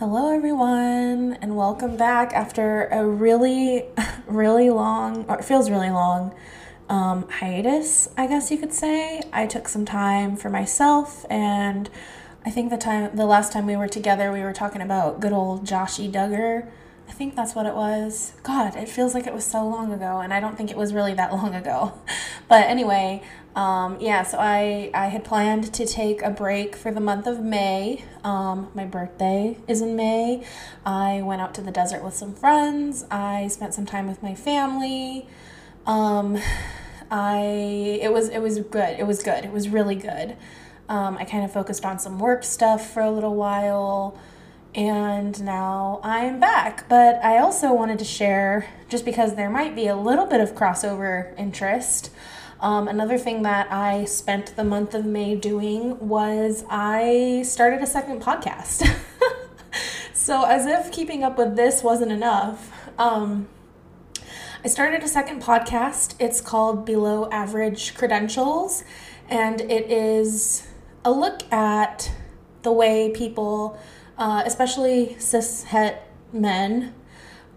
Hello, everyone, and welcome back after a really, really long, or it feels really long, um, hiatus, I guess you could say. I took some time for myself, and I think the time, the last time we were together, we were talking about good old Joshy Duggar. I think that's what it was. God, it feels like it was so long ago, and I don't think it was really that long ago. But anyway, um, yeah, so I, I had planned to take a break for the month of May. Um, my birthday is in May. I went out to the desert with some friends. I spent some time with my family. Um, I it was it was good. It was good. It was really good. Um, I kind of focused on some work stuff for a little while, and now I'm back. But I also wanted to share, just because there might be a little bit of crossover interest. Um, another thing that I spent the month of May doing was I started a second podcast. so, as if keeping up with this wasn't enough, um, I started a second podcast. It's called Below Average Credentials, and it is a look at the way people, uh, especially cis het men,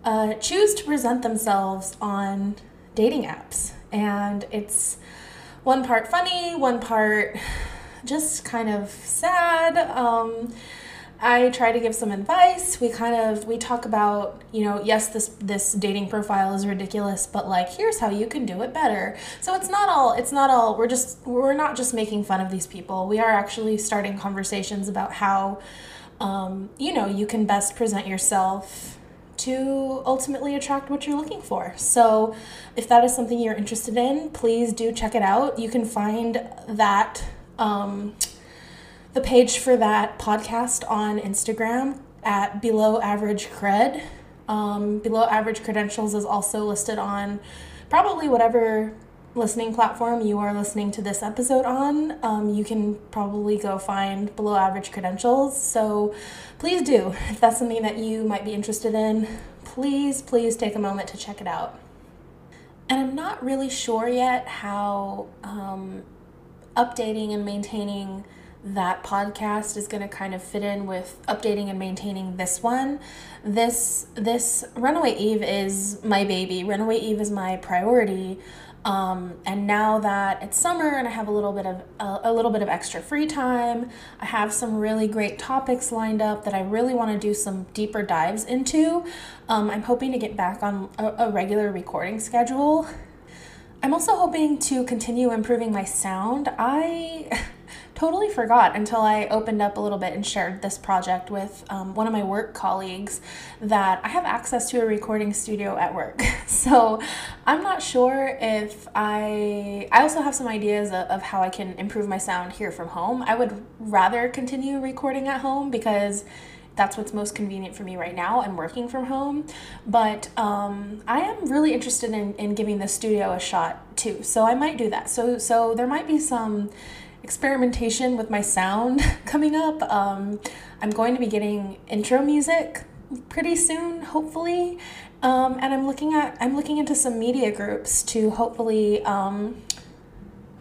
uh, choose to present themselves on dating apps and it's one part funny, one part just kind of sad. Um, I try to give some advice. We kind of we talk about, you know, yes, this this dating profile is ridiculous, but like here's how you can do it better. So it's not all it's not all we're just we're not just making fun of these people. We are actually starting conversations about how um, you know, you can best present yourself to ultimately attract what you're looking for. So, if that is something you're interested in, please do check it out. You can find that um, the page for that podcast on Instagram at below average cred. Um, below average credentials is also listed on probably whatever listening platform you are listening to this episode on, um, you can probably go find below average credentials. So please do. If that's something that you might be interested in, please, please take a moment to check it out. And I'm not really sure yet how um, updating and maintaining that podcast is going to kind of fit in with updating and maintaining this one. This this Runaway Eve is my baby. Runaway Eve is my priority. Um, and now that it's summer and I have a little bit of a, a, little bit of extra free time, I have some really great topics lined up that I really want to do some deeper dives into. Um, I'm hoping to get back on a, a regular recording schedule. I'm also hoping to continue improving my sound. I totally forgot until I opened up a little bit and shared this project with um, one of my work colleagues that I have access to a recording studio at work. so I'm not sure if I. I also have some ideas of, how I can improve my sound here from home. I would rather continue recording at home because that's what's most convenient for me right now. I'm working from home, but um, I am really interested in, in giving the studio a shot too. So I might do that. So so there might be some experimentation with my sound coming up. Um, I'm going to be getting intro music pretty soon, hopefully. Um, and I'm looking at I'm looking into some media groups to hopefully um,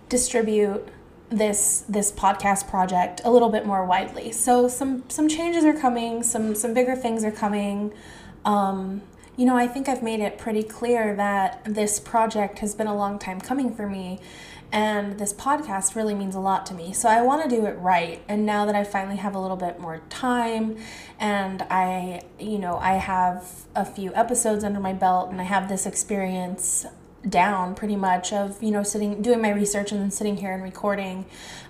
distribute this this podcast project a little bit more widely. So some some changes are coming, some some bigger things are coming. Um, you know, I think I've made it pretty clear that this project has been a long time coming for me and this podcast really means a lot to me. So I want to do it right. And now that I finally have a little bit more time and I, you know, I have a few episodes under my belt and I have this experience down pretty much of, you know, sitting, doing my research and then sitting here and recording,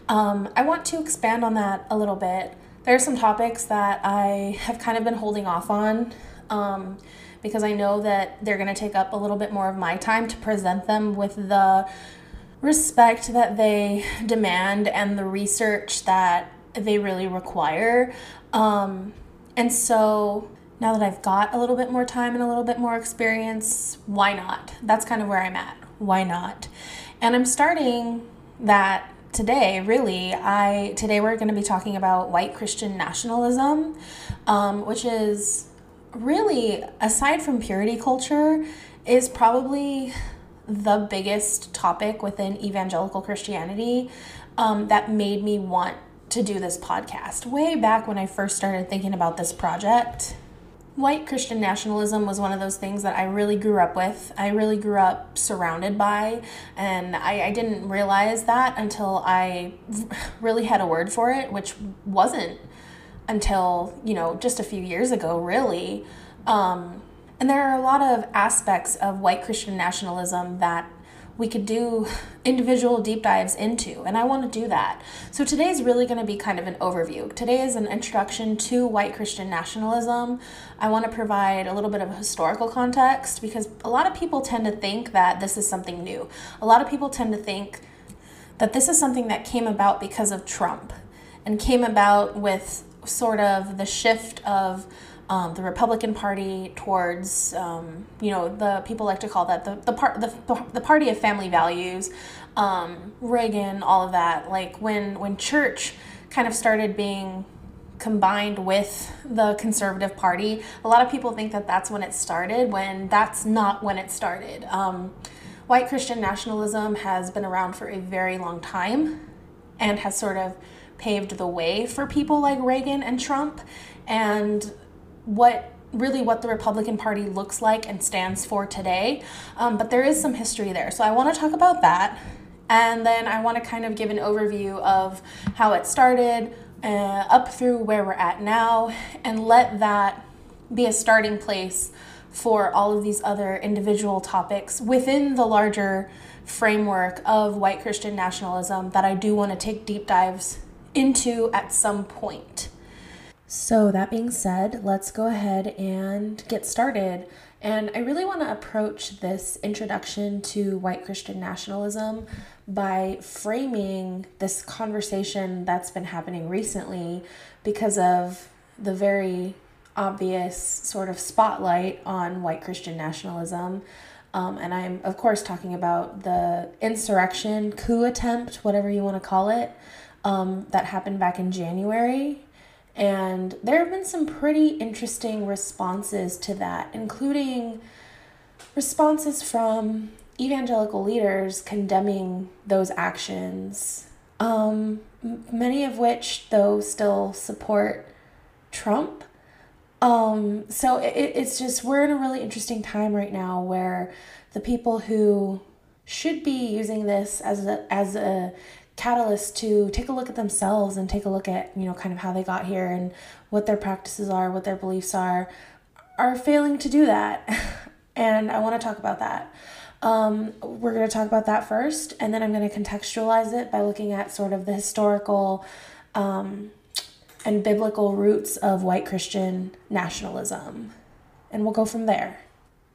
um, I want to expand on that a little bit. There are some topics that I have kind of been holding off on. Um, because I know that they're going to take up a little bit more of my time to present them with the respect that they demand and the research that they really require. Um, and so now that I've got a little bit more time and a little bit more experience, why not? That's kind of where I'm at. Why not? And I'm starting that today really i today we're going to be talking about white christian nationalism um, which is really aside from purity culture is probably the biggest topic within evangelical Christianity um, that made me want to do this podcast. Way back when I first started thinking about this project, white Christian nationalism was one of those things that I really grew up with. I really grew up surrounded by, and I, I didn't realize that until I really had a word for it, which wasn't until, you know, just a few years ago, really. Um, and there are a lot of aspects of white Christian nationalism that we could do individual deep dives into, and I want to do that. So today is really going to be kind of an overview. Today is an introduction to white Christian nationalism. I want to provide a little bit of a historical context because a lot of people tend to think that this is something new. A lot of people tend to think that this is something that came about because of Trump and came about with sort of the shift of um, the Republican Party towards, um, you know, the people like to call that the the part the, the party of family values, um, Reagan, all of that. Like when when church kind of started being combined with the conservative party, a lot of people think that that's when it started. When that's not when it started. Um, white Christian nationalism has been around for a very long time, and has sort of paved the way for people like Reagan and Trump. And what really what the Republican Party looks like and stands for today. Um, but there is some history there. So I want to talk about that. And then I want to kind of give an overview of how it started uh, up through where we're at now and let that be a starting place for all of these other individual topics within the larger framework of white Christian nationalism that I do want to take deep dives into at some point. So, that being said, let's go ahead and get started. And I really want to approach this introduction to white Christian nationalism by framing this conversation that's been happening recently because of the very obvious sort of spotlight on white Christian nationalism. Um, and I'm, of course, talking about the insurrection, coup attempt, whatever you want to call it, um, that happened back in January and there have been some pretty interesting responses to that, including responses from evangelical leaders condemning those actions, um, many of which, though, still support Trump. Um, so it, it's just, we're in a really interesting time right now where the people who should be using this as a, as a catalyst to take a look at themselves and take a look at you know kind of how they got here and what their practices are what their beliefs are are failing to do that. And i want to talk about that. Um, we're going to talk about that first and then i'm going to contextualize it by looking at sort of the historical um, and biblical roots of white christian nationalism. And we'll go from there.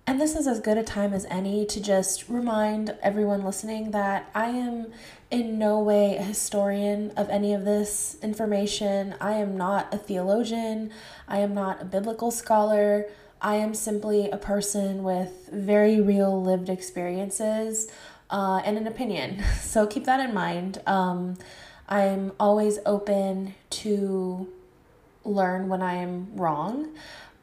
And this is as good a time as any to just remind everyone listening that I am in no way a historian of any of this information. I am not a theologian. I am not a biblical scholar. I am simply a person with very real lived experiences uh, and an opinion. So keep that in mind. Um, I'm always open to learn when I am wrong.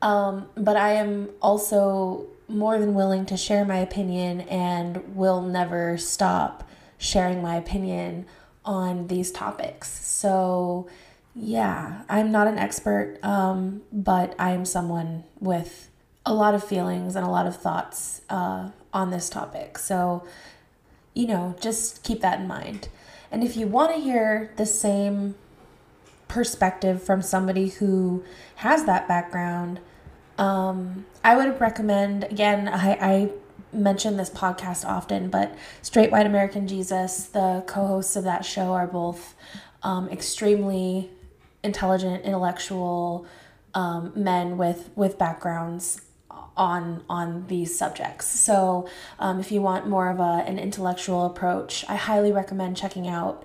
Um, but I am also more than willing to share my opinion and will never stop sharing my opinion on these topics. So, yeah, I'm not an expert, um, but I am someone with a lot of feelings and a lot of thoughts uh, on this topic. So, you know, just keep that in mind. And if you want to hear the same perspective from somebody who has that background, um, I would recommend, again, I, I mention this podcast often, but Straight White American Jesus, the co hosts of that show, are both um, extremely intelligent, intellectual um, men with, with backgrounds on on these subjects. So, um, if you want more of a, an intellectual approach, I highly recommend checking out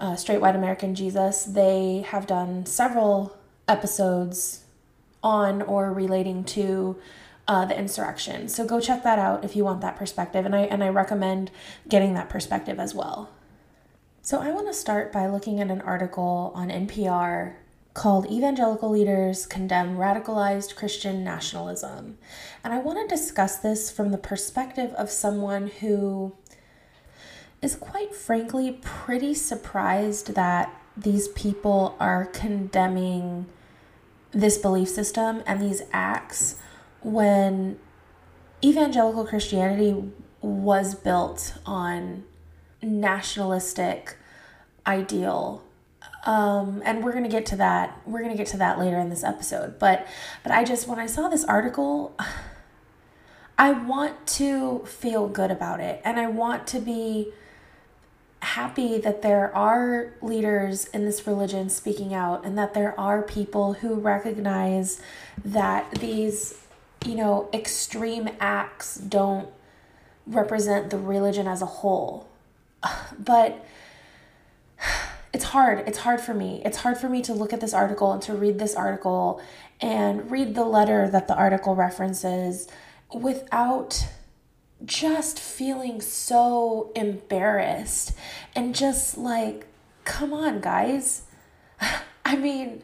uh, Straight White American Jesus. They have done several episodes on or relating to uh, the insurrection. So go check that out if you want that perspective, and I and I recommend getting that perspective as well. So I want to start by looking at an article on NPR called Evangelical Leaders Condemn Radicalized Christian Nationalism. And I want to discuss this from the perspective of someone who is quite frankly pretty surprised that these people are condemning this belief system and these acts when evangelical Christianity was built on nationalistic ideal. Um, and we're gonna get to that we're gonna get to that later in this episode but but i just when i saw this article i want to feel good about it and i want to be happy that there are leaders in this religion speaking out and that there are people who recognize that these you know extreme acts don't represent the religion as a whole but it's hard. It's hard for me. It's hard for me to look at this article and to read this article and read the letter that the article references without just feeling so embarrassed and just like, come on, guys. I mean,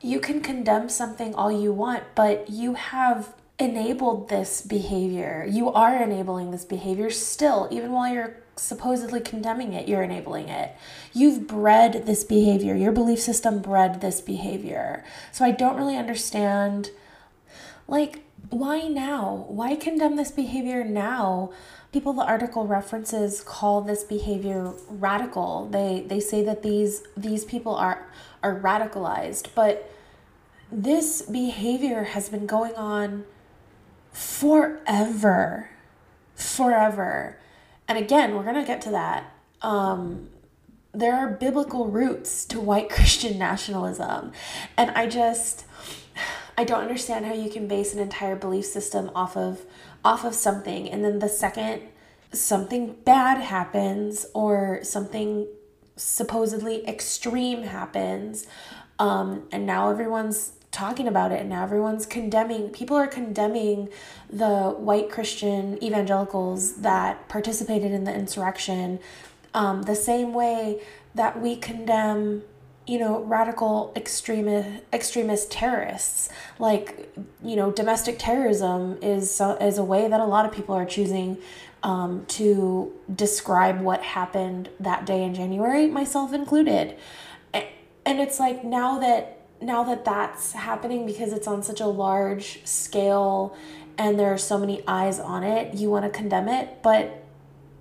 you can condemn something all you want, but you have enabled this behavior. You are enabling this behavior still, even while you're supposedly condemning it, you're enabling it. You've bred this behavior. Your belief system bred this behavior. So I don't really understand like why now? Why condemn this behavior now? People the article references call this behavior radical. They they say that these these people are are radicalized, but this behavior has been going on forever. Forever and again, we're going to get to that. Um, there are biblical roots to white Christian nationalism. And I just I don't understand how you can base an entire belief system off of off of something and then the second something bad happens or something supposedly extreme happens um, and now everyone's talking about it and now everyone's condemning people are condemning the white christian evangelicals that participated in the insurrection um, the same way that we condemn you know radical extremist extremist terrorists. Like you know domestic terrorism is is a way that a lot of people are choosing um, to describe what happened that day in January myself included. And it's like now that now that that's happening because it's on such a large scale and there are so many eyes on it, you want to condemn it. But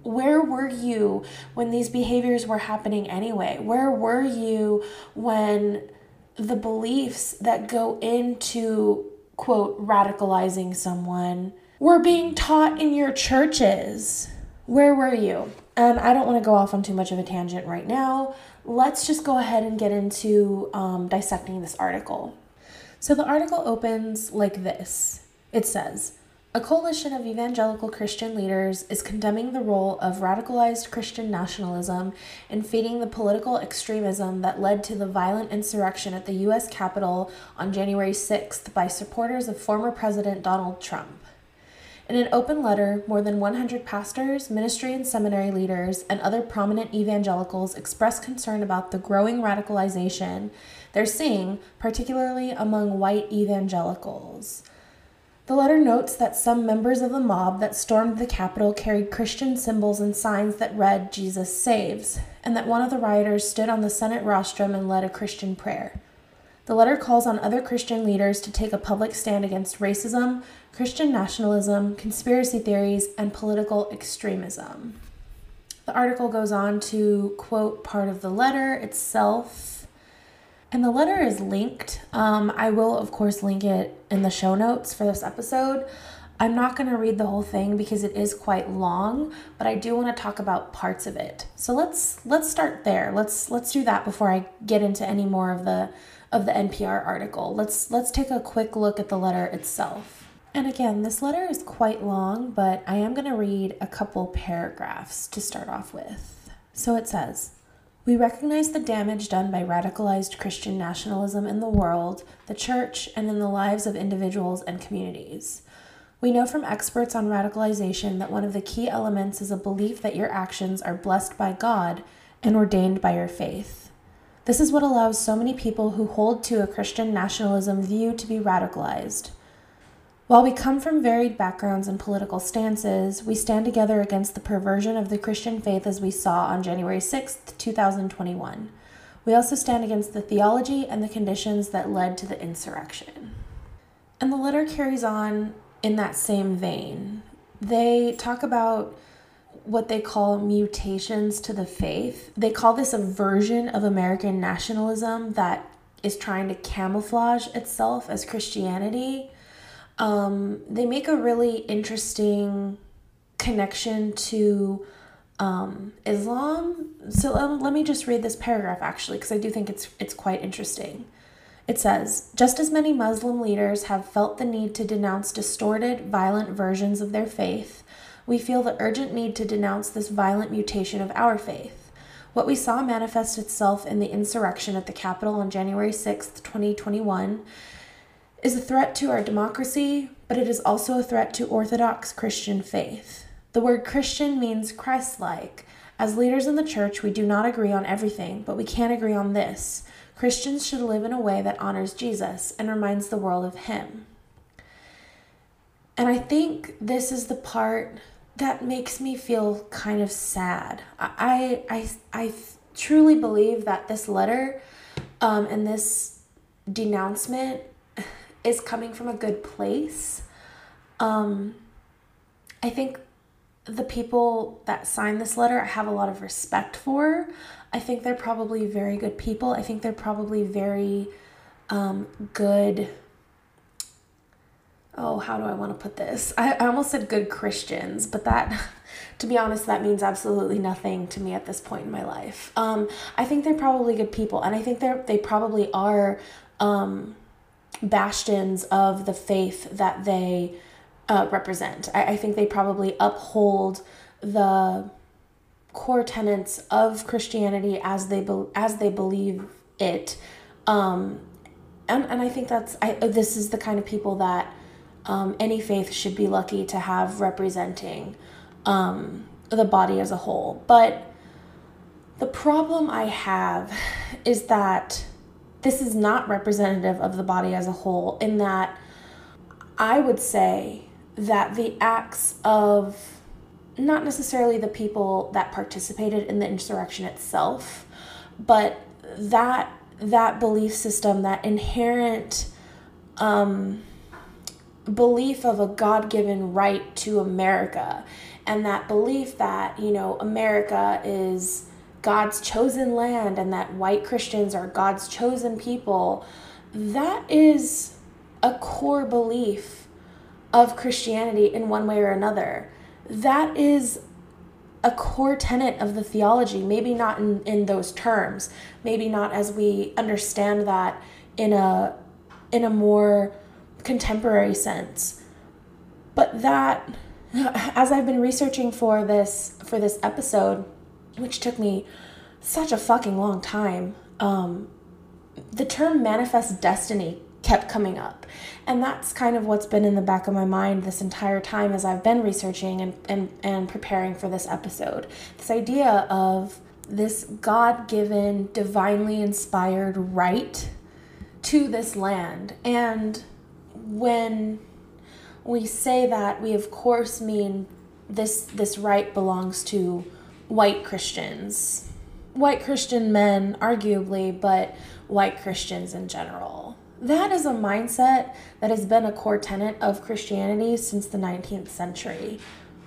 where were you when these behaviors were happening anyway? Where were you when the beliefs that go into, quote, radicalizing someone were being taught in your churches? Where were you? And I don't want to go off on too much of a tangent right now let's just go ahead and get into um, dissecting this article. So the article opens like this it says, a coalition of evangelical Christian leaders is condemning the role of radicalized Christian nationalism in feeding the political extremism that led to the violent insurrection at the U.S. Capitol on January 6th by supporters of former President Donald Trump. In an open letter, more than 100 pastors, ministry and seminary leaders, and other prominent evangelicals expressed concern about the growing radicalization they're seeing, particularly among white evangelicals. The letter notes that some members of the mob that stormed the Capitol carried Christian symbols and signs that read, Jesus saves, and that one of the rioters stood on the Senate rostrum and led a Christian prayer. The letter calls on other Christian leaders to take a public stand against racism, Christian nationalism, conspiracy theories, and political extremism. The article goes on to quote part of the letter itself. And the letter is linked. Um, I will, of course, link it in the show notes for this episode. I'm not going to read the whole thing because it is quite long, but I do want to talk about parts of it. So let's let's start there. Let's let's do that before I get into any more of the of the NPR article. Let's let's take a quick look at the letter itself. And again, this letter is quite long, but I am going to read a couple paragraphs to start off with. So it says, we recognize the damage done by radicalized Christian nationalism in the world, the church, and in the lives of individuals and communities. We know from experts on radicalization that one of the key elements is a belief that your actions are blessed by God and ordained by your faith. This is what allows so many people who hold to a Christian nationalism view to be radicalized. While we come from varied backgrounds and political stances, we stand together against the perversion of the Christian faith as we saw on January 6, 2021. We also stand against the theology and the conditions that led to the insurrection. And the letter carries on in that same vein. They talk about what they call mutations to the faith. They call this a version of American nationalism that is trying to camouflage itself as Christianity. Um, they make a really interesting connection to um, Islam. So um, let me just read this paragraph actually, because I do think it's it's quite interesting. It says, just as many Muslim leaders have felt the need to denounce distorted, violent versions of their faith, we feel the urgent need to denounce this violent mutation of our faith. What we saw manifest itself in the insurrection at the Capitol on January 6, 2021, is a threat to our democracy, but it is also a threat to Orthodox Christian faith. The word Christian means Christ like. As leaders in the church, we do not agree on everything, but we can agree on this Christians should live in a way that honors Jesus and reminds the world of Him. And I think this is the part that makes me feel kind of sad. I, I, I truly believe that this letter um, and this denouncement is coming from a good place. Um, I think the people that signed this letter I have a lot of respect for. I think they're probably very good people. I think they're probably very um, good. Oh, how do I want to put this? I, I almost said good Christians, but that, to be honest, that means absolutely nothing to me at this point in my life. Um, I think they're probably good people, and I think they're they probably are um, bastions of the faith that they uh, represent. I, I think they probably uphold the core tenets of Christianity as they be, as they believe it. Um, and, and I think that's I this is the kind of people that um, any faith should be lucky to have representing um, the body as a whole. But the problem I have is that this is not representative of the body as a whole, in that I would say that the acts of not necessarily the people that participated in the insurrection itself, but that that belief system, that inherent um, belief of a God given right to America, and that belief that, you know, America is God's chosen land and that white Christians are God's chosen people, that is a core belief of Christianity in one way or another. That is a core tenet of the theology, maybe not in, in those terms, maybe not as we understand that in a in a more contemporary sense. But that as I've been researching for this for this episode, which took me such a fucking long time, um, the term manifest destiny kept coming up. And that's kind of what's been in the back of my mind this entire time as I've been researching and, and, and preparing for this episode. This idea of this God given, divinely inspired right to this land. And when we say that, we of course mean this, this right belongs to white Christians. White Christian men, arguably, but white Christians in general. That is a mindset that has been a core tenet of Christianity since the 19th century.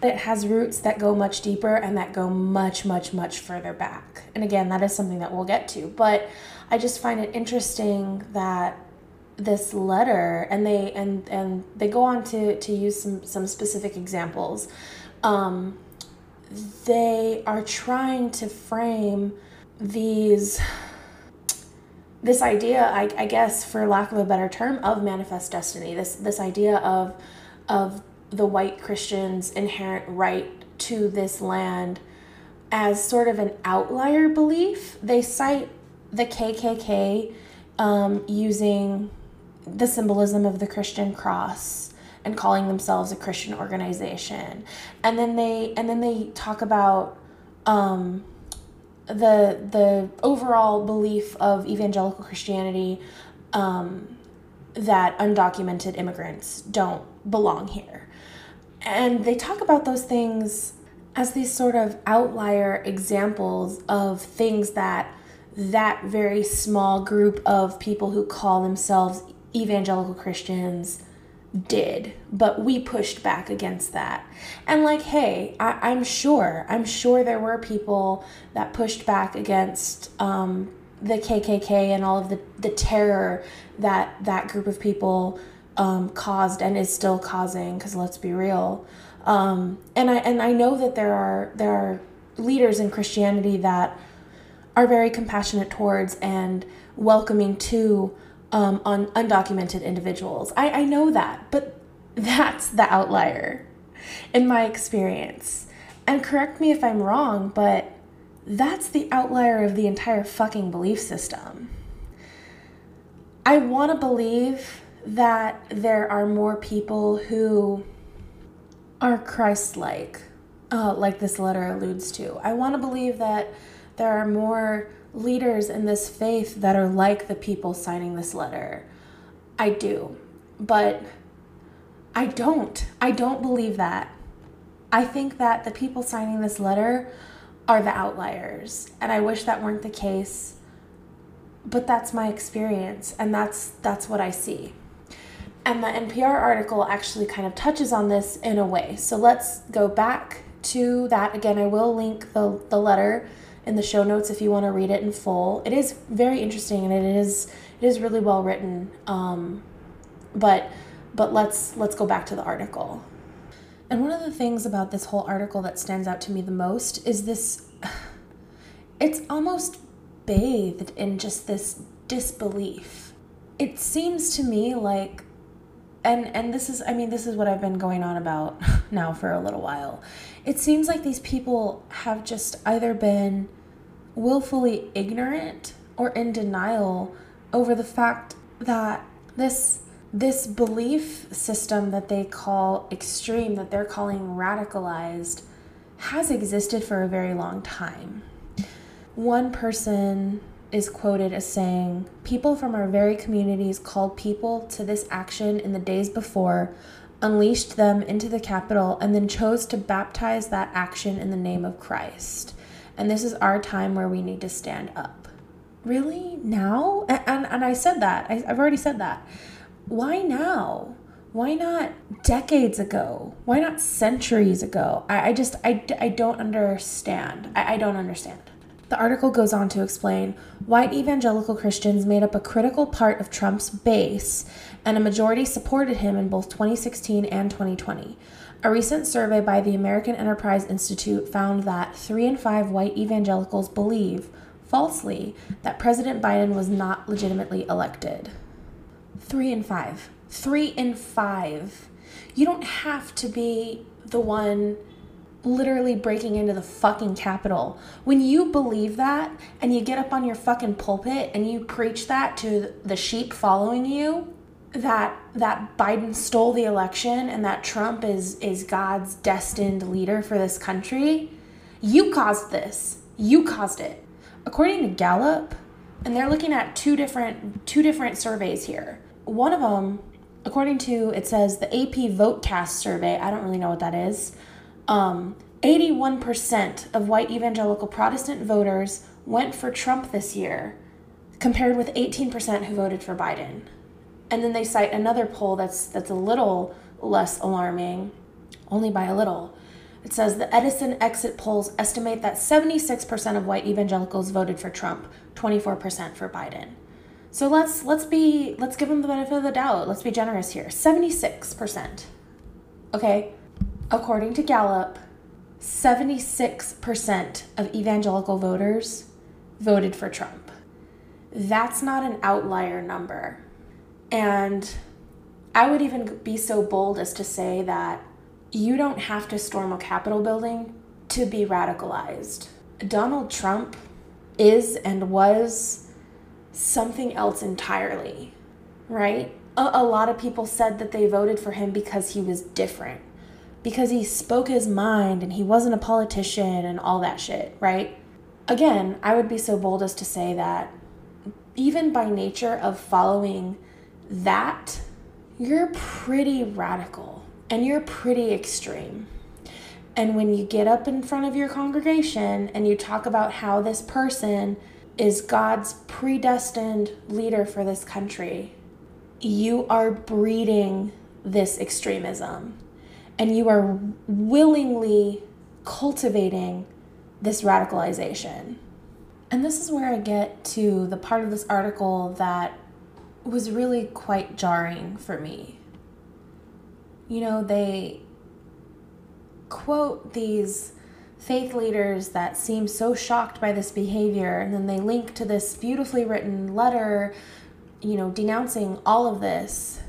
It has roots that go much deeper and that go much, much, much further back. And again, that is something that we'll get to. But I just find it interesting that this letter and they and and they go on to to use some some specific examples um they are trying to frame these this idea, I, I guess, for lack of a better term, of manifest destiny. This this idea of of the white Christians' inherent right to this land as sort of an outlier belief. They cite the KKK um, using the symbolism of the Christian cross and calling themselves a Christian organization, and then they and then they talk about um, the the overall belief of evangelical Christianity um, that undocumented immigrants don't belong here, and they talk about those things as these sort of outlier examples of things that that very small group of people who call themselves evangelical Christians did, but we pushed back against that. And like, hey, I, am sure, I'm sure there were people that pushed back against um, the KKK and all of the, the terror that that group of people um, caused and is still causing. Because let's be real, um, and I and I know that there are there are leaders in Christianity that are very compassionate towards and welcoming to um, on undocumented individuals. I, I know that, but that's the outlier in my experience. And correct me if I'm wrong, but that's the outlier of the entire fucking belief system. I want to believe that there are more people who are Christ like, uh, like this letter alludes to. I want to believe that there are more leaders in this faith that are like the people signing this letter. I do. But I don't. I don't believe that. I think that the people signing this letter are the outliers. And I wish that weren't the case. But that's my experience and that's that's what I see. And the NPR article actually kind of touches on this in a way. So let's go back to that. Again, I will link the, the letter in the show notes if you want to read it in full. It is very interesting and it is it is really well written. Um, but but let's let's go back to the article. And one of the things about this whole article that stands out to me the most is this it's almost bathed in just this disbelief. It seems to me like and and this is I mean this is what I've been going on about now for a little while. It seems like these people have just either been willfully ignorant or in denial over the fact that this this belief system that they call extreme that they're calling radicalized has existed for a very long time. One person is quoted as saying, People from our very communities called people to this action in the days before, unleashed them into the Capitol, and then chose to baptize that action in the name of Christ. And this is our time where we need to stand up. Really? Now? And, and, and I said that. I, I've already said that. Why now? Why not decades ago? Why not centuries ago? I, I just, I, I don't understand. I, I don't understand. The article goes on to explain white evangelical Christians made up a critical part of Trump's base, and a majority supported him in both 2016 and 2020. A recent survey by the American Enterprise Institute found that three in five white evangelicals believe, falsely, that President Biden was not legitimately elected. Three in five. Three in five. You don't have to be the one literally breaking into the fucking Capitol. When you believe that and you get up on your fucking pulpit and you preach that to the sheep following you, that that Biden stole the election and that Trump is is God's destined leader for this country, you caused this. You caused it. According to Gallup, and they're looking at two different two different surveys here. One of them, according to it says the AP VoteCast survey, I don't really know what that is um, 81% of white evangelical Protestant voters went for Trump this year, compared with 18% who voted for Biden. And then they cite another poll that's that's a little less alarming, only by a little. It says the Edison exit polls estimate that 76% of white evangelicals voted for Trump, 24% for Biden. So let's let's be let's give them the benefit of the doubt. Let's be generous here. 76%. Okay? According to Gallup, 76% of evangelical voters voted for Trump. That's not an outlier number. And I would even be so bold as to say that you don't have to storm a Capitol building to be radicalized. Donald Trump is and was something else entirely, right? A, a, lot of people said that they voted for him because he was different because he spoke his mind and he wasn't a politician and all that shit, right? Again, I would be so bold as to say that even by nature of following that, you're pretty radical and you're pretty extreme. And when you get up in front of your congregation and you talk about how this person is God's predestined leader for this country, you are breeding this extremism and you are willingly cultivating this radicalization. And this is where I get to the part of this article that was really quite jarring for me. You know, they quote these faith leaders that seem so shocked by this behavior, and then they link to this beautifully written letter, you know, denouncing all of this.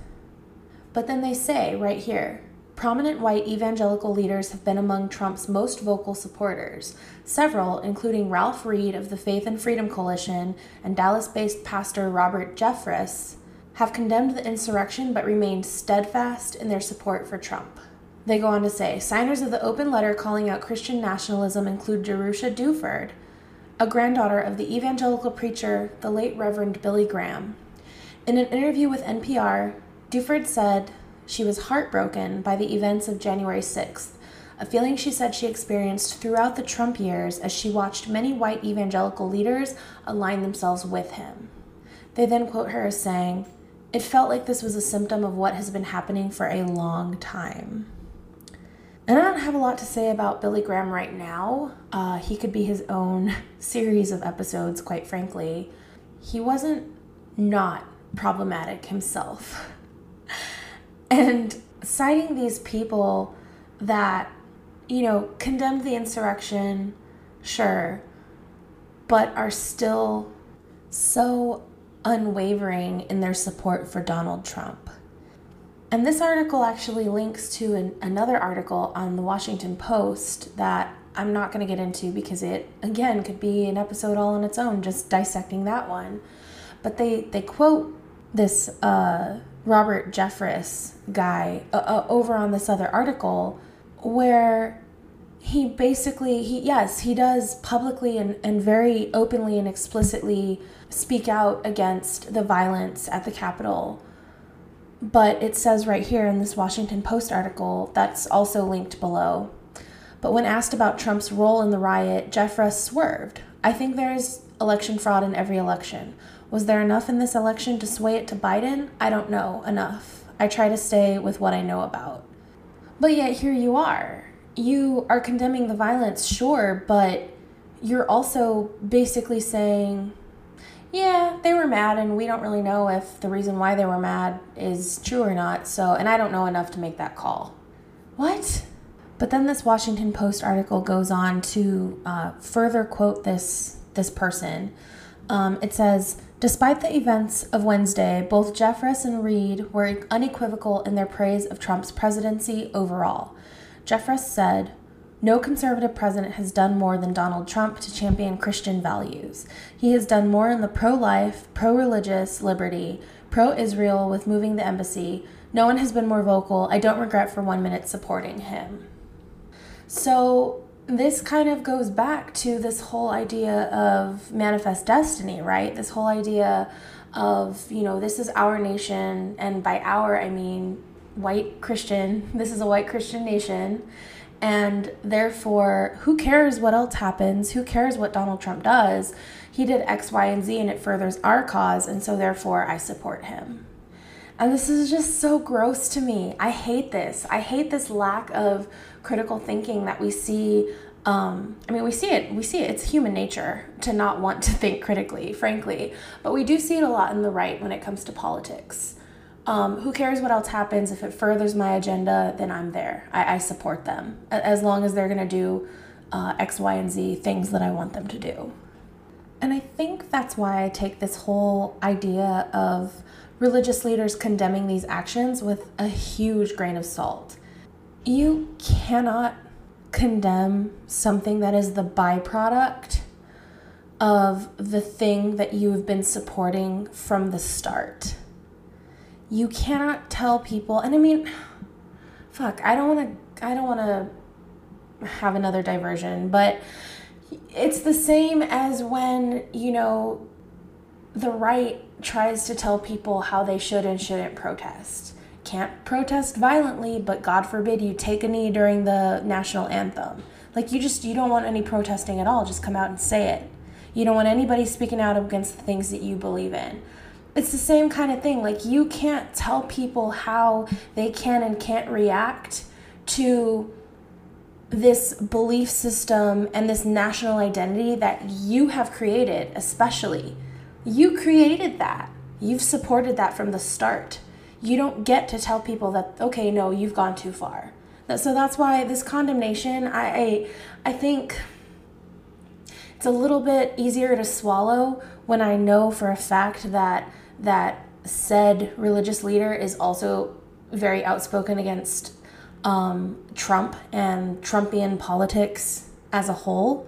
But then they say right here, Prominent white evangelical leaders have been among Trump's most vocal supporters. Several, including Ralph Reed of the Faith and Freedom Coalition and Dallas based pastor Robert Jeffress, have condemned the insurrection but remained steadfast in their support for Trump. They go on to say signers of the open letter calling out Christian nationalism include Jerusha Duford, a granddaughter of the evangelical preacher, the late Reverend Billy Graham. In an interview with NPR, Duford said, she was heartbroken by the events of January 6th, a feeling she said she experienced throughout the Trump years as she watched many white evangelical leaders align themselves with him. They then quote her as saying, It felt like this was a symptom of what has been happening for a long time. And I don't have a lot to say about Billy Graham right now. Uh, he could be his own series of episodes, quite frankly. He wasn't not problematic himself. And citing these people that, you know, condemned the insurrection, sure, but are still so unwavering in their support for Donald Trump. And this article actually links to an, another article on the Washington Post that I'm not going to get into because it, again, could be an episode all on its own, just dissecting that one. But they, they quote this uh, Robert Jeffress guy uh, uh, over on this other article where he basically he yes he does publicly and, and very openly and explicitly speak out against the violence at the capitol. But it says right here in this washington post article that's also linked below. But when asked about trump's role in the riot jeffress swerved. I think there's election fraud in every election was there enough in this election to sway it to Biden? I don't know enough. I try to stay with what I know about. But yet, here you are. You are condemning the violence, sure, but you're also basically saying, yeah, they were mad, and we don't really know if the reason why they were mad is true or not, so, and I don't know enough to make that call. What? But then this Washington Post article goes on to uh, further quote this this person. Um, it says, Despite the events of Wednesday, both Jeffress and Reed were unequivocal in their praise of Trump's presidency overall. Jeffress said, no conservative president has done more than Donald Trump to champion Christian values. He has done more in the pro life, pro religious liberty, pro Israel with moving the embassy. No one has been more vocal. I don't regret for one minute supporting him. So this kind of goes back to this whole idea of manifest destiny, right? This whole idea of, you know, this is our nation, and by our, I mean white Christian. This is a white Christian nation. And therefore, who cares what else happens? Who cares what Donald Trump does? He did X, Y, and Z, and it furthers our cause, and so therefore I support him. And this is just so gross to me. I hate this. I hate this lack of critical thinking that we see. Um, I mean, we see it. We see it. It's human nature to not want to think critically, frankly. But we do see it a lot in the right when it comes to politics. Um, who cares what else happens? If it furthers my agenda, then I'm there. I, I support them as long as they're going to do uh, X, Y, and Z things that I want them to do. And I think that's why I take this whole idea of religious leaders condemning these actions with a huge grain of salt. You cannot condemn something that is the byproduct of the thing that you have been supporting from the start. You cannot tell people, and I mean, fuck, I don't want to, I don't want to have another diversion, but it's the same as when, you know, the right tries to tell people how they should and shouldn't protest. Can't protest violently, but God forbid you take a knee during the national anthem. Like you just you don't want any protesting at all, just come out and say it. You don't want anybody speaking out against the things that you believe in. It's the same kind of thing. Like, you can't tell people how they can and can't react to this belief system and this national identity that you have created, especially. You created that. You've supported that from the start. You don't get to tell people that, okay, no, you've gone too far. So that's why this condemnation, I, I, I think it's a little bit easier to swallow when I know for a fact that that said religious leader is also very outspoken against um, Trump and Trumpian politics as a whole.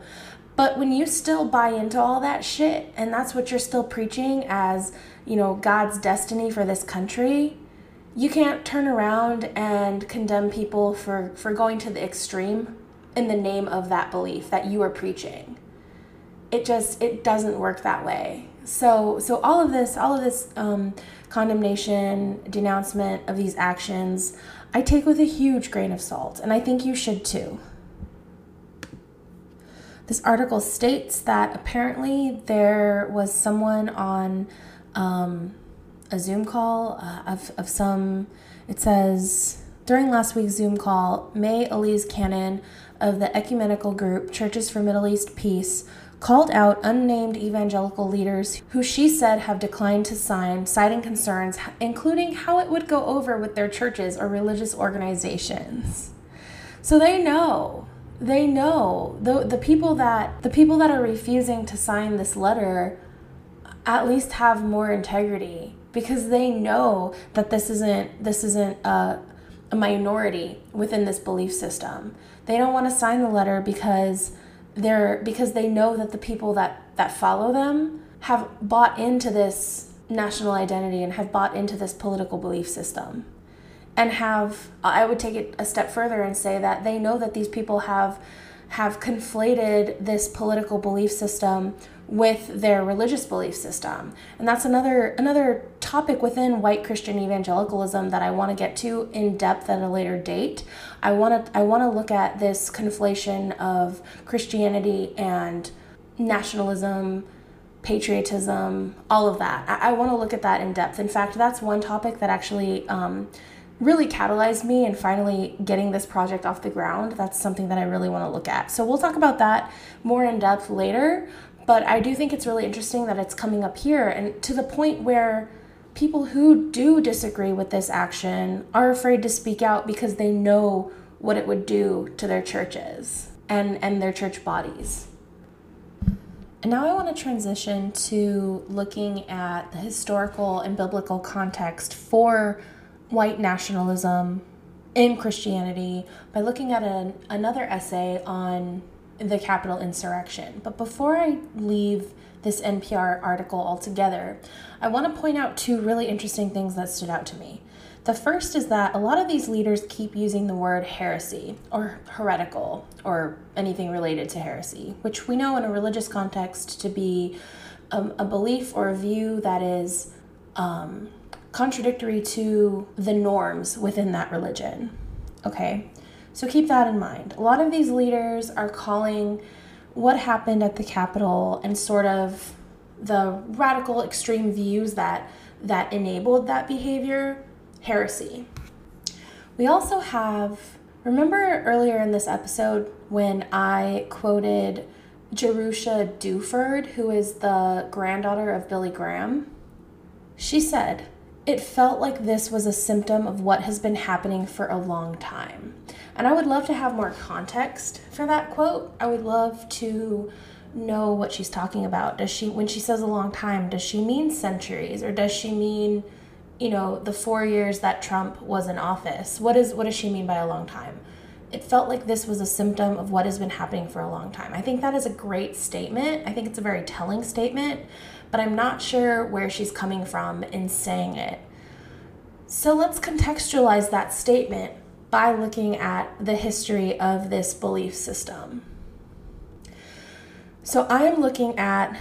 But when you still buy into all that shit and that's what you're still preaching as, you know, God's destiny for this country, you can't turn around and condemn people for, for going to the extreme in the name of that belief that you are preaching. It just it doesn't work that way. So so all of this all of this um, condemnation denouncement of these actions I take with a huge grain of salt, and I think you should too. This article states that apparently there was someone on um, a Zoom call uh, of, of some, it says, during last week's Zoom call, Mae Elise Cannon of the ecumenical group Churches for Middle East Peace called out unnamed evangelical leaders who she said have declined to sign, citing concerns, including how it would go over with their churches or religious organizations. So they know. They know the the people that the people that are refusing to sign this letter at least have more integrity because they know that this isn't this isn't a, a minority within this belief system. They don't want to sign the letter because they're because they know that the people that that follow them have bought into this national identity and have bought into this political belief system and have i would take it a step further and say that they know that these people have have conflated this political belief system with their religious belief system. And that's another another topic within white Christian evangelicalism that I want to get to in depth at a later date. I want to I want to look at this conflation of Christianity and nationalism, patriotism, all of that. I, I want to look at that in depth. In fact, that's one topic that actually um, really catalyzed me in finally getting this project off the ground. That's something that I really want to look at. So we'll talk about that more in depth later. But I do think it's really interesting that it's coming up here and to the point where people who do disagree with this action are afraid to speak out because they know what it would do to their churches and, and their church bodies. And now I want to transition to looking at the historical and biblical context for white nationalism in Christianity by looking at an, another essay on the Capitol insurrection. But before I leave this NPR article altogether, I want to point out two really interesting things that stood out to me. The first is that a lot of these leaders keep using the word heresy or heretical or anything related to heresy, which we know in a religious context to be um, a belief or a view that is um, contradictory to the norms within that religion. Okay? So keep that in mind. A lot of these leaders are calling what happened at the Capitol and sort of the radical extreme views that that enabled that behavior heresy. We also have remember earlier in this episode when I quoted Jerushah Duford, who is the granddaughter of Billy Graham? She said, It felt like this was a symptom of what has been happening for a long time. And I would love to have more context for that quote. I would love to know what she's talking about. Does she, when she says a long time, does she mean centuries or does she mean, you know, the four years that Trump was in office? What is, what does she mean by a long time? It felt like this was a symptom of what has been happening for a long time. I think that is a great statement. I think it's a very telling statement, but I'm not sure where she's coming from in saying it. So let's contextualize that statement by looking at the history of this belief system. So I am looking at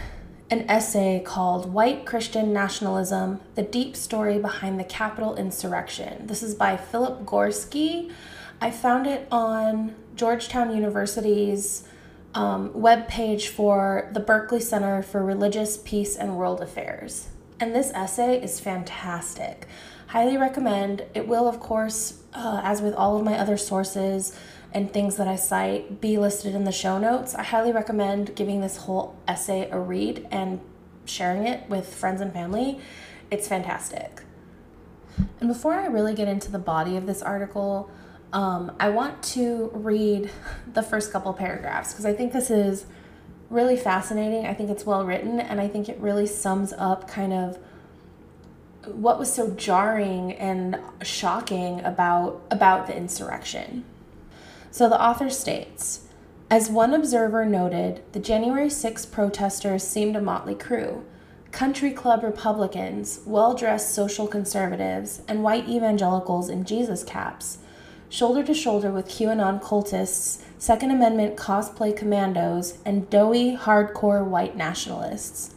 an essay called White Christian Nationalism The Deep Story Behind the Capitol Insurrection. This is by Philip Gorski. I found it on Georgetown University's um, web page for the Berkley Center for Religious Peace and World Affairs. And this essay is fantastic. Highly recommend. It will, of course, uh, as with all of my other sources and things that I cite, be listed in the show notes. I highly recommend giving this whole essay a read and sharing it with friends and family. It's fantastic. And before I really get into the body of this article, um, I want to read the first couple paragraphs because I think this is really fascinating. I think it's well written, and I think it really sums up kind of what was so jarring and shocking about about the insurrection. So the author states, as one observer noted, the January 6 protesters seemed a motley crew. Country club Republicans, well dressed social conservatives, and white evangelicals in Jesus caps, shoulder to shoulder with QAnon cultists, Second Amendment cosplay commandos, and doughy, hardcore white nationalists.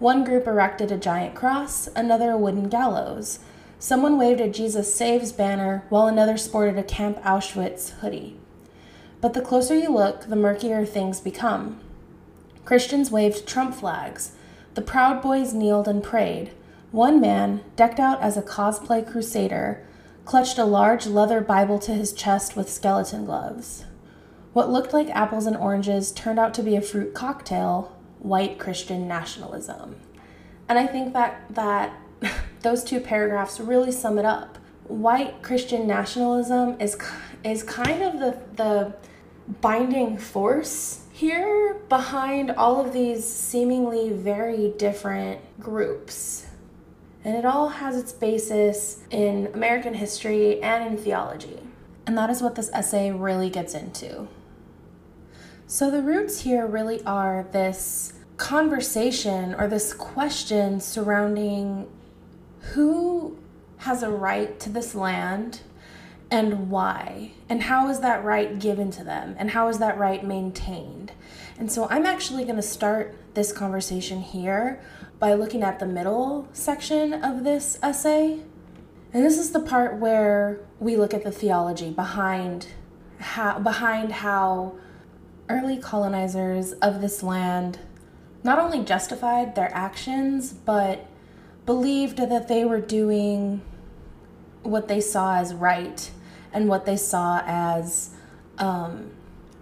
One group erected a giant cross, another a wooden gallows. Someone waved a Jesus Saves banner, while another sported a Camp Auschwitz hoodie. But the closer you look, the murkier things become. Christians waved Trump flags. The Proud Boys kneeled and prayed. One man, decked out as a cosplay crusader, clutched a large leather Bible to his chest with skeleton gloves. What looked like apples and oranges turned out to be a fruit cocktail white Christian nationalism. And I think that, that those two paragraphs really sum it up. White Christian nationalism is, is kind of the, the binding force here behind all of these seemingly very different groups. And it all has its basis in American history and in theology. And that is what this essay really gets into. So, the roots here really are this conversation or this question surrounding who has a right to this land and why and how is that right given to them and how is that right maintained and so i'm actually going to start this conversation here by looking at the middle section of this essay. And this is the part where we look at the theology behind how behind how early colonizers of this land not only justified their actions but believed that they were doing what they saw as right and what they saw as um,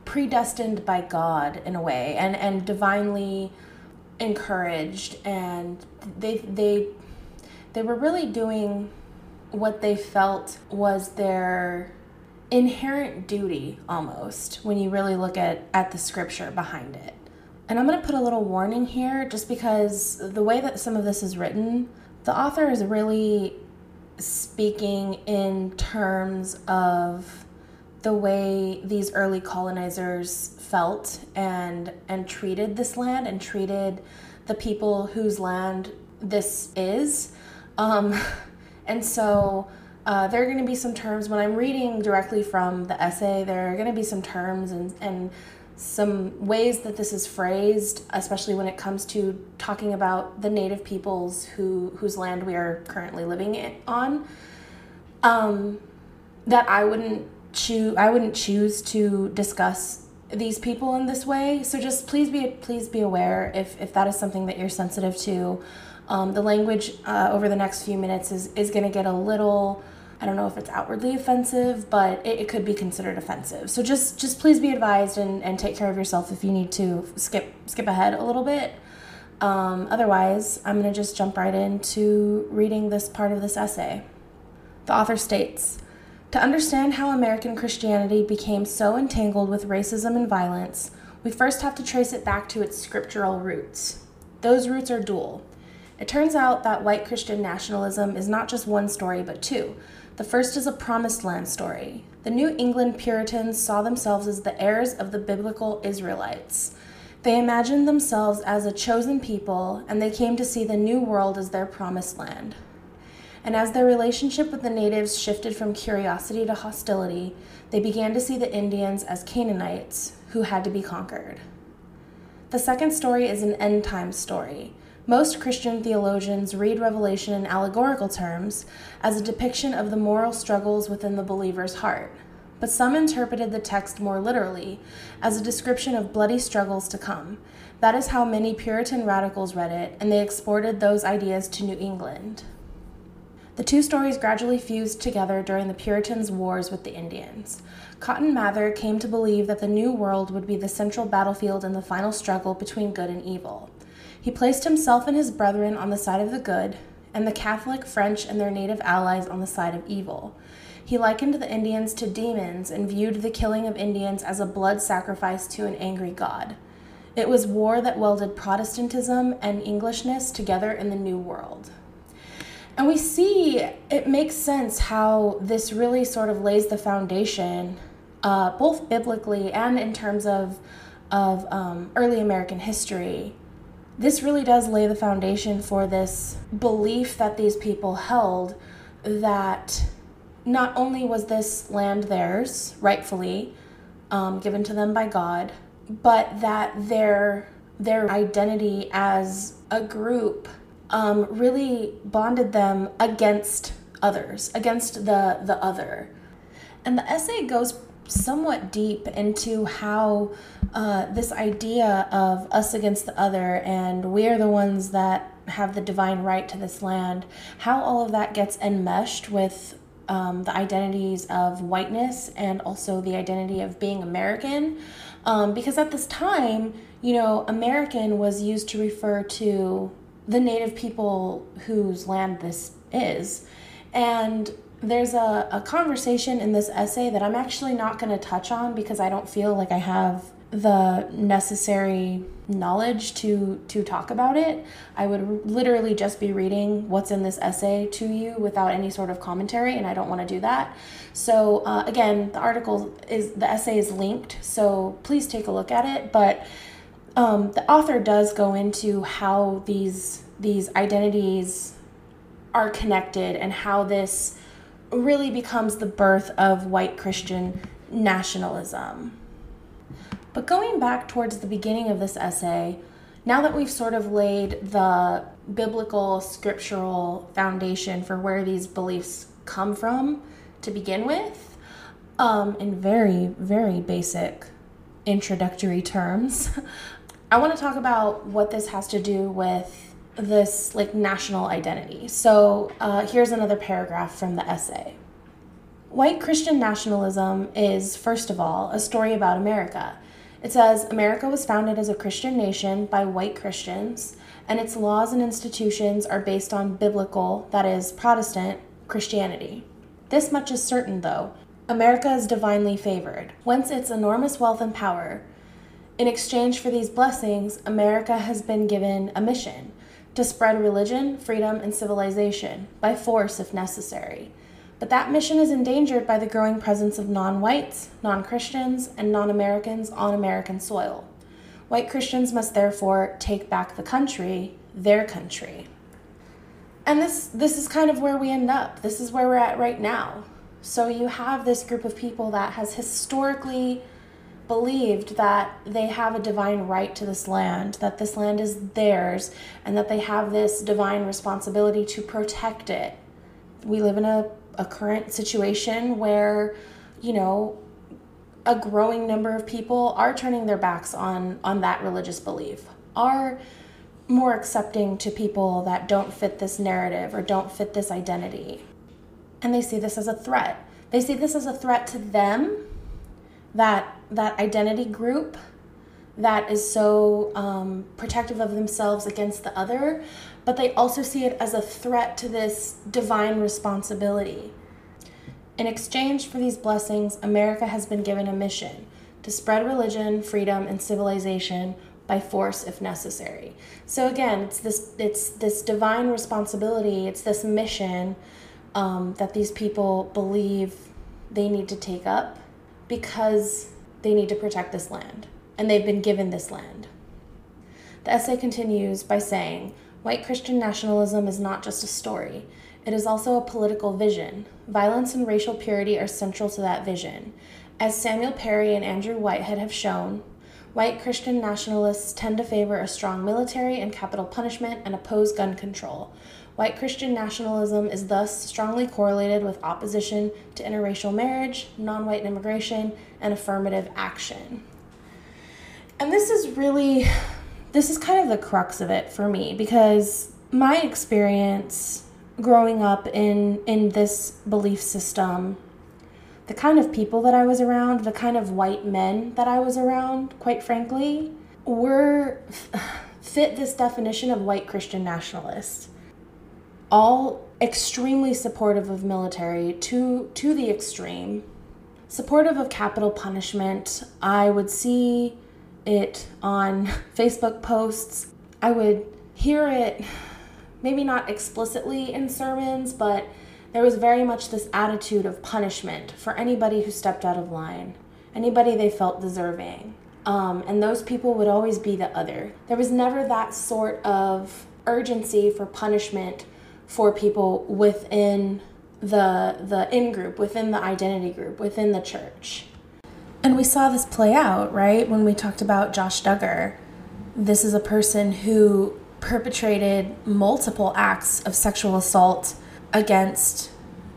predestined by God in a way and, and divinely encouraged and they they they were really doing what they felt was their inherent duty almost when you really look at at the scripture behind it. And I'm going to put a little warning here just because the way that some of this is written, the author is really speaking in terms of the way these early colonizers felt and and treated this land and treated the people whose land this is um, and so uh, there are going to be some terms when i'm reading directly from the essay there are going to be some terms and, and some ways that this is phrased, especially when it comes to talking about the native peoples who whose land we are currently living on. Um, that I wouldn't choose. I wouldn't choose to discuss these people in this way. So just please be please be aware if if that is something that you're sensitive to. Um, the language uh, over the next few minutes is is going to get a little I don't know if it's outwardly offensive, but it, it, could be considered offensive. So just just please be advised and, and take care of yourself if you need to skip skip ahead a little bit. Um, otherwise, I'm going to just jump right into reading this part of this essay. The author states To understand how American Christianity became so entangled with racism and violence, we first have to trace it back to its scriptural roots. Those roots are dual. It turns out that white Christian nationalism is not just one story, but two the first is a promised land story. The New England Puritans saw themselves as the heirs of the biblical Israelites. They imagined themselves as a chosen people, and they came to see the New World as their promised land. And as their relationship with the natives shifted from curiosity to hostility, they began to see the Indians as Canaanites who had to be conquered. The second story is an end time story. Most Christian theologians read Revelation in allegorical terms as a depiction of the moral struggles within the believer's heart. but some interpreted the text more literally, as a description of bloody struggles to come. That is how many Puritan radicals read it, and they exported those ideas to New England. The two stories gradually fused together during the Puritans' wars with the Indians. Cotton Mather came to believe that the New World would be the central battlefield in the final struggle between good and evil. He placed himself and his brethren on the side of the good, and the Catholic French and their native allies on the side of evil. He likened the Indians to demons and viewed the killing of Indians as a blood sacrifice to an angry God. It was war that welded Protestantism and Englishness together in the New World. And we see it makes sense how this really sort of lays the foundation, uh, both biblically and in terms of, of um, early American history, this really does lay the foundation for this belief that these people held that not only was this land theirs, rightfully, um, given to them by God, but that their their identity as a group um, really bonded them against others, against the the other. And the essay goes somewhat deep into how uh, this idea of us against the other and we are the ones that have the divine right to this land, how all of that gets enmeshed with um, the identities of whiteness and also the identity of being American. Um, because at this time, you know, American was used to refer to the native people whose land this is. And there's a, a conversation in this essay that I'm actually not going to touch on because I don't feel like I have the necessary knowledge to to talk about it i would literally just be reading what's in this essay to you without any sort of commentary and i don't want to do that so uh, again the article is the essay is linked so please take a look at it but um, the author does go into how these these identities are connected and how this really becomes the birth of white Christian nationalism. But going back towards the beginning of this essay, now that we've sort of laid the biblical scriptural foundation for where these beliefs come from to begin with, um, in very, very basic introductory terms, I want to talk about what this has to do with this like national identity. So uh, here's another paragraph from the essay. White Christian nationalism is, first of all, a story about America. It says America was founded as a Christian nation by white Christians, and its laws and institutions are based on biblical, that is, Protestant, Christianity. This much is certain, though America is divinely favored, whence its enormous wealth and power. In exchange for these blessings, America has been given a mission to spread religion, freedom, and civilization, by force if necessary. But that mission is endangered by the growing presence of non whites, non Christians, and non Americans on American soil. White Christians must therefore take back the country, their country. And this, this is kind of where we end up. This is where we're at right now. So you have this group of people that has historically believed that they have a divine right to this land, that this land is theirs, and that they have this divine responsibility to protect it. We live in a, a current situation where, you know, a growing number of people are turning their backs on, on that religious belief, are more accepting to people that don't fit this narrative or don't fit this identity. And they see this as a threat. They see this as a threat to them that that identity group that is so um, protective of themselves against the other, but they also see it as a threat to this divine responsibility. In exchange for these blessings, America has been given a mission to spread religion, freedom, and civilization by force if necessary. So again, it's this it's this divine responsibility, it's this mission um, that these people believe they need to take up because they need to protect this land, and they've been given this land. The essay continues by saying white Christian nationalism is not just a story, it is also a political vision. Violence and racial purity are central to that vision. As Samuel Perry and Andrew Whitehead have shown, white Christian nationalists tend to favor a strong military and capital punishment and oppose gun control, White Christian nationalism is thus strongly correlated with opposition to interracial marriage, non white immigration, and affirmative action. And this is really, this is kind of the crux of it for me because my experience growing up in, in this belief system, the kind of people that I was around, the kind of white men that I was around, quite frankly, were fit this definition of white Christian nationalists all extremely supportive of military to to the extreme. Supportive of capital punishment. I would see it on facebook posts. I would hear it maybe not explicitly in sermons but there was very much this attitude of punishment for anybody who stepped out of line anybody they felt deserving. Um, and those people would always be the other. There was never that sort of urgency for punishment for people within the the in group, within the identity group, within the church. And we saw this play out, right? When we talked about Josh Duggar. This is a person who perpetrated multiple acts of sexual assault against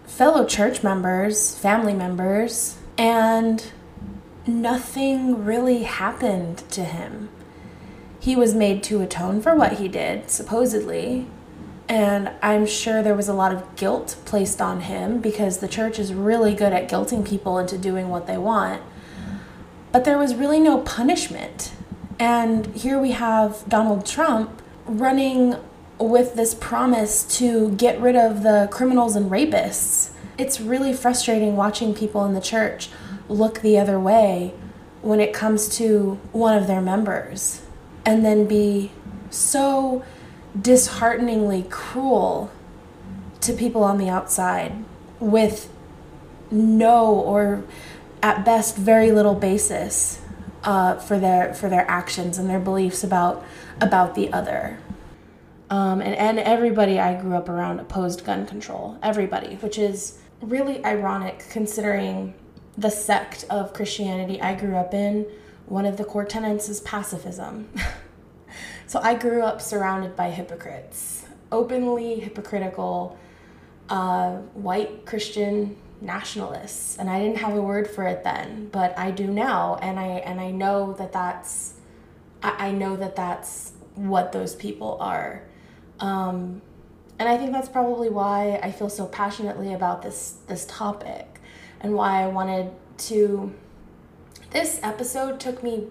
fellow church members, family members, and nothing really happened to him. He was made to atone for what he did, supposedly, and I'm sure there was a lot of guilt placed on him because the church is really good at guilting people into doing what they want. But there was really no punishment. And here we have Donald Trump running with this promise to get rid of the criminals and rapists. It's really frustrating watching people in the church look the other way when it comes to one of their members and then be so dishearteningly cruel to people on the outside with no or at best very little basis uh, for their for their actions and their beliefs about about the other. Um, and, and everybody I grew up around opposed gun control. Everybody, which is really ironic considering the sect of Christianity I grew up in. One of the core tenets is pacifism. So I grew up surrounded by hypocrites, openly hypocritical, uh, white Christian nationalists, and I didn't have a word for it then, but I do now, and I and I know that that's, I, I know that that's what those people are. Um, and I think that's probably why I feel so passionately about this this topic and why I wanted to this episode took me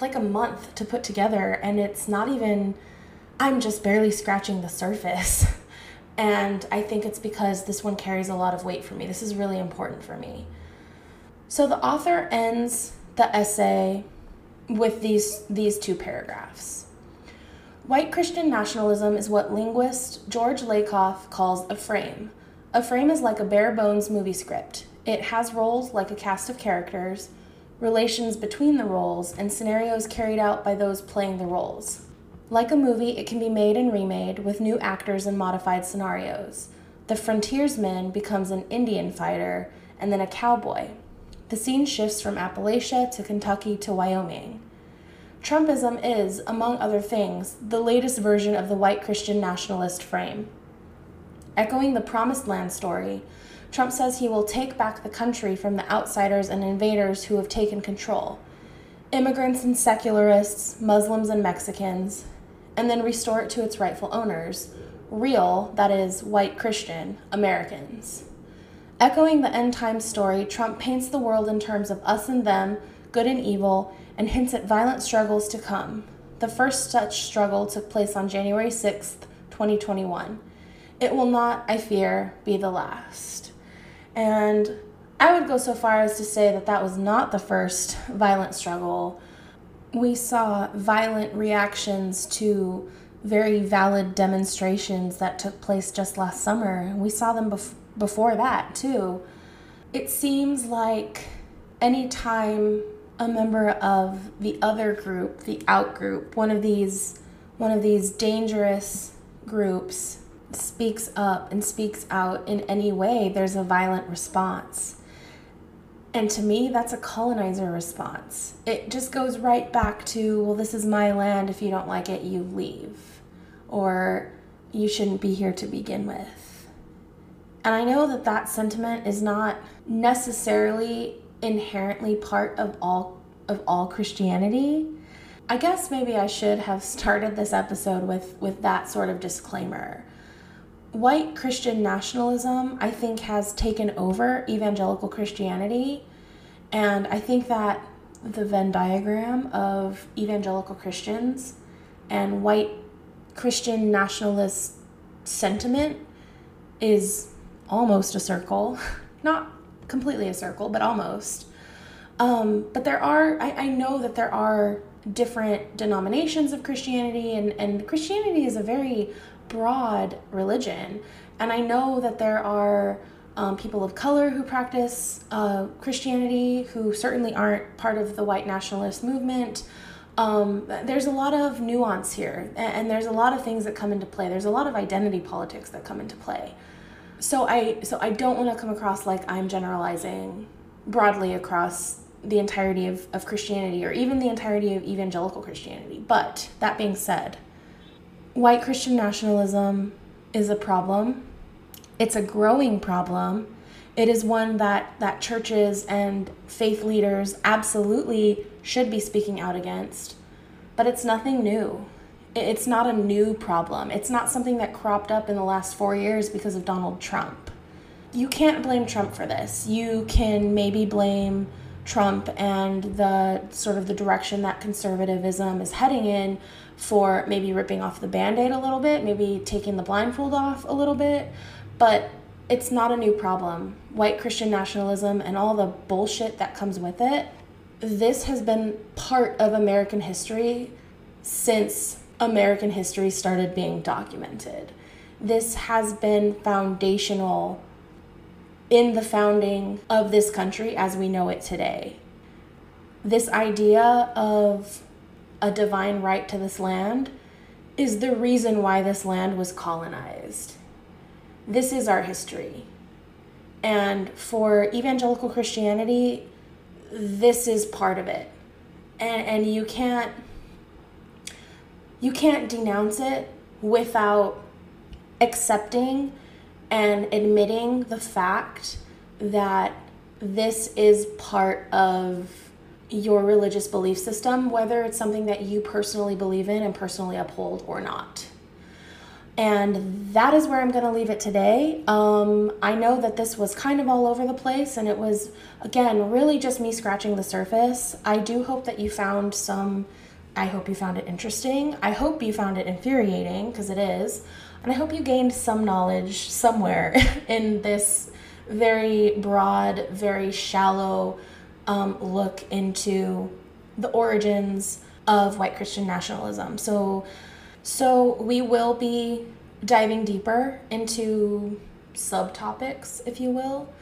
like a month to put together and it's not even I'm just barely scratching the surface. and I think it's because this one carries a lot of weight for me. This is really important for me. So the author ends the essay with these these two paragraphs. White Christian nationalism is what linguist George Lakoff calls a frame. A frame is like a bare bones movie script. It has roles like a cast of characters, relations between the roles, and scenarios carried out by those playing the roles. Like a movie, it can be made and remade with new actors and modified scenarios. The frontiersman becomes an Indian fighter and then a cowboy. The scene shifts from Appalachia to Kentucky to Wyoming. Trumpism is, among other things, the latest version of the white Christian nationalist frame. Echoing the Promised Land story, Trump says he will take back the country from the outsiders and invaders who have taken control immigrants and secularists, Muslims and Mexicans, and then restore it to its rightful owners real, that is, white Christian, Americans. Echoing the end times story, Trump paints the world in terms of us and them, good and evil, and hints at violent struggles to come. The first such struggle took place on January 6th, 2021. It will not, I fear, be the last. And I would go so far as to say that that was not the first violent struggle. We saw violent reactions to very valid demonstrations that took place just last summer. We saw them bef- before that, too. It seems like anytime a member of the other group, the out group, one of these one of these dangerous groups speaks up and speaks out in any way, there's a violent response. And to me, that's a colonizer response. It just goes right back to, well, this is my land. If you don't like it, you leave. Or you shouldn't be here to begin with. And I know that that sentiment is not necessarily inherently part of all of all Christianity. I guess maybe I should have started this episode with with that sort of disclaimer. White Christian nationalism, I think, has taken over evangelical Christianity. And I think that the Venn diagram of evangelical Christians and white Christian nationalist sentiment is almost a circle. Not completely a circle, but almost. Um, but there are, I, I know that there are different denominations of Christianity, and, and Christianity is a very broad religion. And I know that there are um, people of color who practice uh, Christianity who certainly aren't part of the white nationalist movement. Um, there's a lot of nuance here, and, there's a lot of things that come into play. There's a lot of identity politics that come into play. So I so I don't want to come across like I'm generalizing broadly across the entirety of, of Christianity or even the entirety of evangelical Christianity. But that being said, white Christian nationalism is a problem. It's a growing problem. It is one that, that churches and faith leaders absolutely should be speaking out against. But it's nothing new. It's not a new problem. It's not something that cropped up in the last four years because of Donald Trump. You can't blame Trump for this. You can maybe blame Trump and the sort of the direction that conservatism is heading in for maybe ripping off the band aid a little bit, maybe taking the blindfold off a little bit, but it's not a new problem. White Christian nationalism and all the bullshit that comes with it, this has been part of American history since American history started being documented. This has been foundational in the founding of this country as we know it today. This idea of a divine right to this land is the reason why this land was colonized. This is our history. And for evangelical Christianity, this is part of it. And, and you can't you can't denounce it without accepting and admitting the fact that this is part of your religious belief system, whether it's something that you personally believe in and personally uphold or not. And that is where I'm going to leave it today. Um, I know that this was kind of all over the place, and it was, again, really just me scratching the surface. I do hope that you found some, I hope you found it interesting. I hope you found it infuriating, because it is. And I hope you gained some knowledge somewhere in this very broad, very shallow um, look into the origins of white Christian nationalism. So, so we will be diving deeper into subtopics, if you will,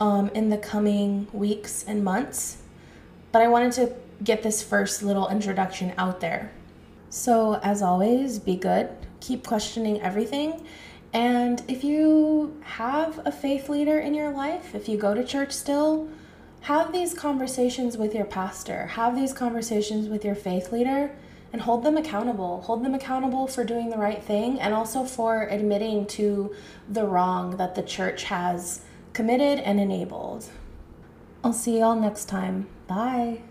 um, in the coming weeks and months. But I wanted to get this first little introduction out there. So, as always, be good, keep questioning everything. And if you have a faith leader in your life, if you go to church still, have these conversations with your pastor, have these conversations with your faith leader, and hold them accountable. Hold them accountable for doing the right thing and also for admitting to the wrong that the church has committed and enabled. I'll see y'all next time. Bye.